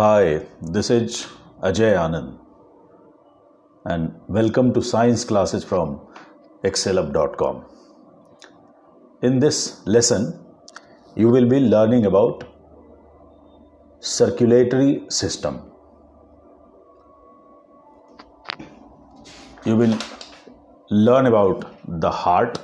Hi, this is Ajay Anand, and welcome to science classes from excellup.com. In this lesson, you will be learning about circulatory system. You will learn about the heart,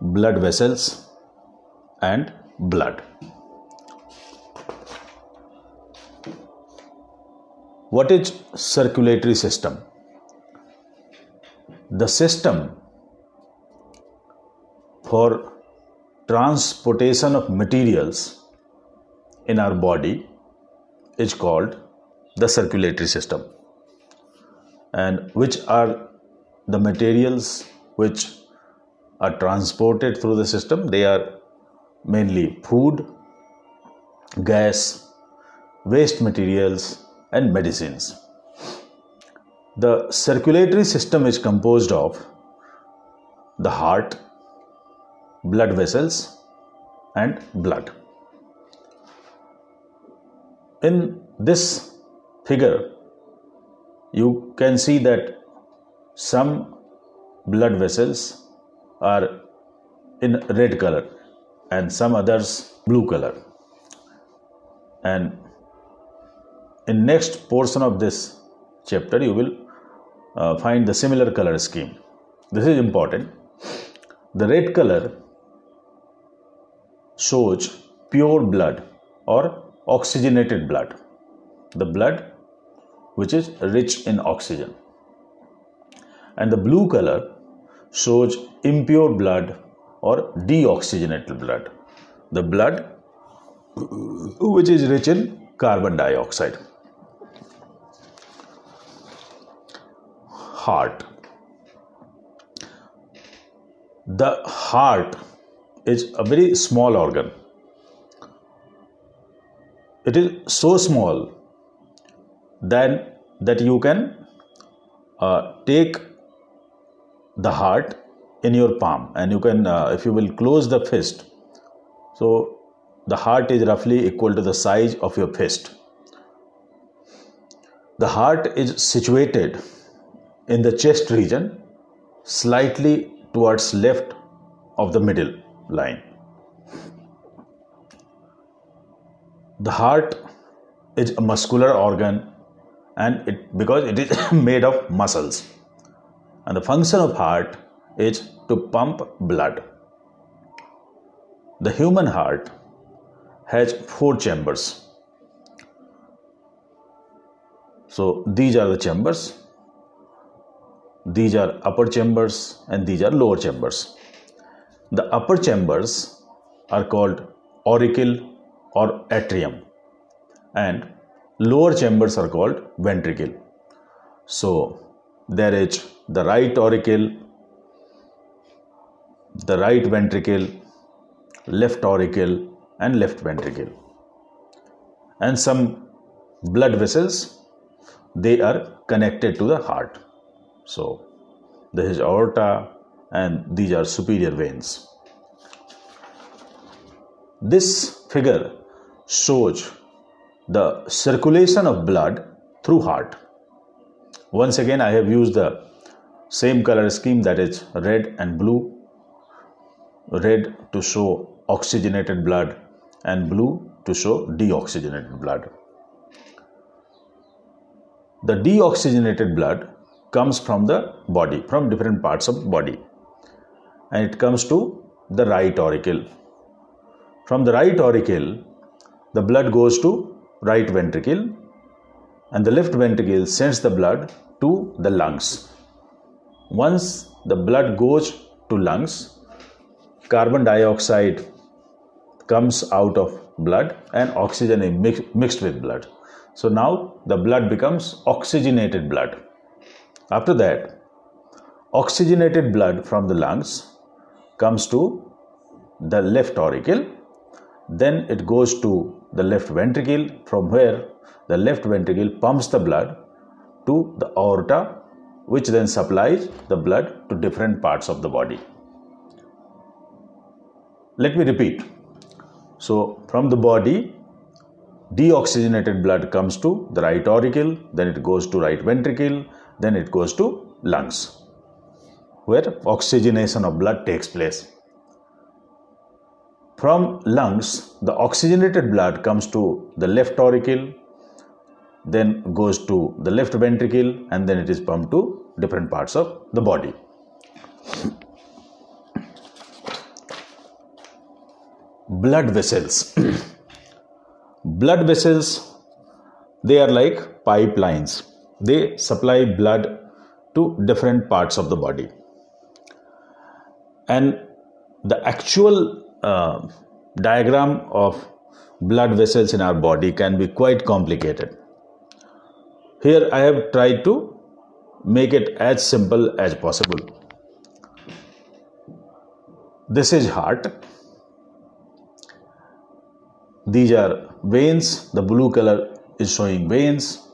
blood vessels, and blood. What is circulatory system? The system for transportation of materials in our body is called the circulatory system. And which are the materials which are transported through the system? They are mainly food, gas, waste materials, and medicines. The circulatory system is composed of the heart, blood vessels, and blood. In this figure, you can see that some blood vessels are in red color and some others blue color and in next portion of this chapter you will uh, find the similar color scheme. This is important. The red color shows pure blood or oxygenated blood. The blood which is rich in oxygen. And the blue color shows impure blood or deoxygenated blood. The blood which is rich in carbon dioxide heart. The heart is a very small organ. It is so small then that you can uh, take the heart in your palm and you can uh, if you will close the fist so the heart is roughly equal to the size of your fist the heart is situated in the chest region slightly towards left of the middle line. The heart is a muscular organ and it because it is made of muscles. And the function of heart is to pump blood. The human heart has four chambers. So these are the chambers these are upper chambers and these are lower chambers. The upper chambers are called auricle or atrium and lower chambers are called ventricle. So there is the right auricle, the right ventricle, left auricle and left ventricle and some blood vessels they are connected to the heart so this is aorta and these are superior veins. This figure shows the circulation of blood through heart. Once again, I have used the same color scheme that is red and blue. Red to show oxygenated blood and blue to show deoxygenated blood. The deoxygenated blood comes from the body from different parts of body. And it comes to the right auricle. From the right auricle the blood goes to right ventricle and the left ventricle sends the blood to the lungs. Once the blood goes to lungs carbon dioxide comes out of blood and oxygen is mix, mixed with blood. So now the blood becomes oxygenated blood after that, oxygenated blood from the lungs comes to the left auricle, then it goes to the left ventricle, from where the left ventricle pumps the blood to the aorta, which then supplies the blood to different parts of the body. Let me repeat. So, from the body, deoxygenated blood comes to the right auricle, then it goes to right ventricle, then it goes to lungs, where oxygenation of blood takes place. From lungs, the oxygenated blood comes to the left auricle, then goes to the left ventricle, and then it is pumped to different parts of the body. Blood vessels. blood vessels they are like pipelines they supply blood to different parts of the body. And the actual uh, diagram of blood vessels in our body can be quite complicated. Here i have tried to make it as simple as possible. This is heart. These are veins, the blue color is showing veins.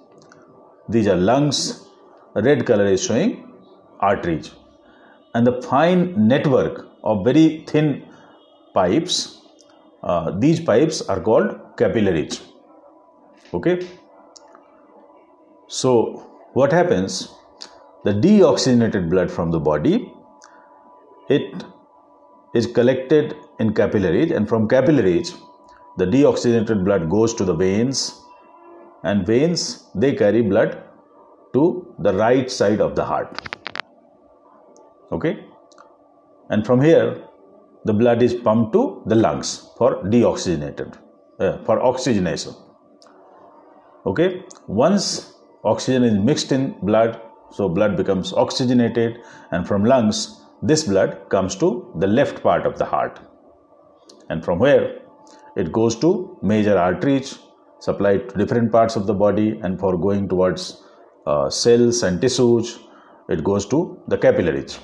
These are lungs, red color is showing arteries. And the fine network of very thin pipes, uh, these pipes are called capillaries. Okay. So, what happens? The deoxygenated blood from the body, it is collected in capillaries, and from capillaries, the deoxygenated blood goes to the veins and veins they carry blood to the right side of the heart. Okay? And from here the blood is pumped to the lungs for deoxygenated uh, for oxygenation. Okay? Once oxygen is mixed in blood so blood becomes oxygenated and from lungs this blood comes to the left part of the heart. And from where it goes to major arteries supplied to different parts of the body and for going towards uh, cells and tissues it goes to the capillaries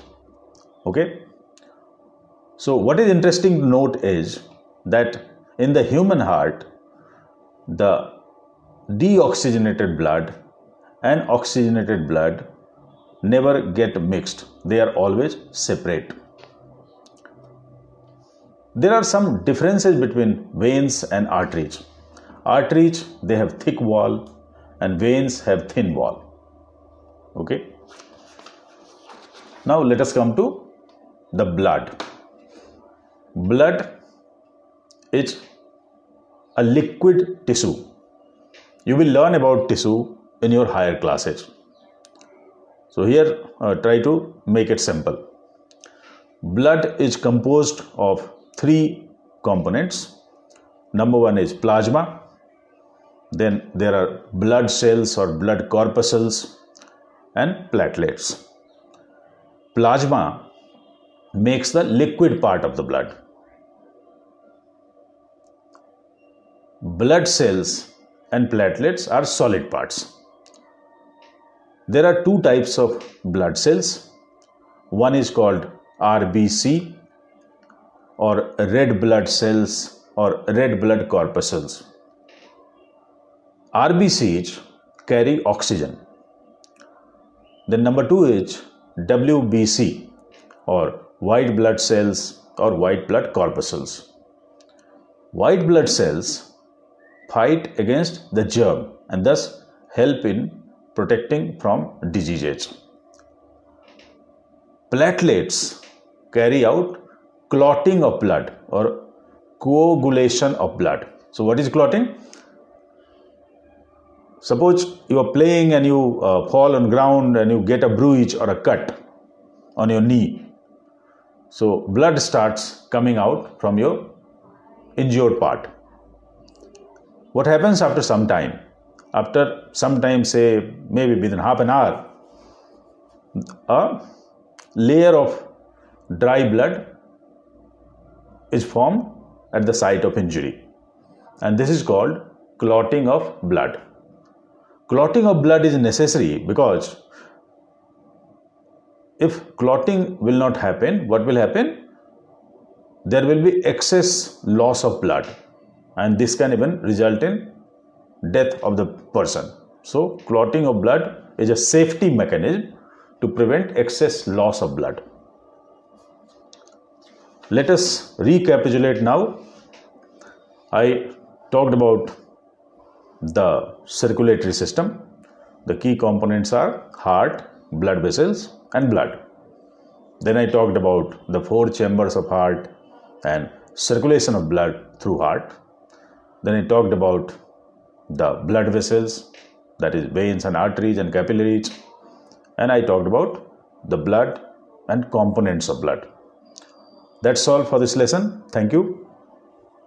okay? So what is interesting to note is that in the human heart the deoxygenated blood and oxygenated blood never get mixed. They are always separate. There are some differences between veins and arteries. Arteries they have thick wall and veins have thin wall. Okay. Now let us come to the blood. Blood is a liquid tissue. You will learn about tissue in your higher classes. So here uh, try to make it simple. Blood is composed of three components. Number one is plasma, then there are blood cells or blood corpuscles and platelets. Plasma makes the liquid part of the blood. Blood cells and platelets are solid parts. There are two types of blood cells. One is called RBC or red blood cells or red blood corpuscles. RBCs carry oxygen. Then number two is WBC or white blood cells or white blood corpuscles. White blood cells fight against the germ and thus help in protecting from diseases. Platelets carry out clotting of blood or coagulation of blood. So, what is clotting? Suppose you are playing and you uh, fall on ground and you get a bruise or a cut on your knee. So, blood starts coming out from your injured part. What happens after some time? After some time, say maybe within half an hour, a layer of dry blood is formed at the site of injury and this is called clotting of blood. Clotting of blood is necessary because if clotting will not happen, what will happen? There will be excess loss of blood and this can even result in death of the person. So, clotting of blood is a safety mechanism to prevent excess loss of blood. Let us recapitulate now. I talked about the circulatory system. The key components are heart, blood vessels, and blood. Then I talked about the four chambers of heart and circulation of blood through heart. Then I talked about the blood vessels, that is, veins and arteries and capillaries. And I talked about the blood and components of blood. That's all for this lesson. Thank you.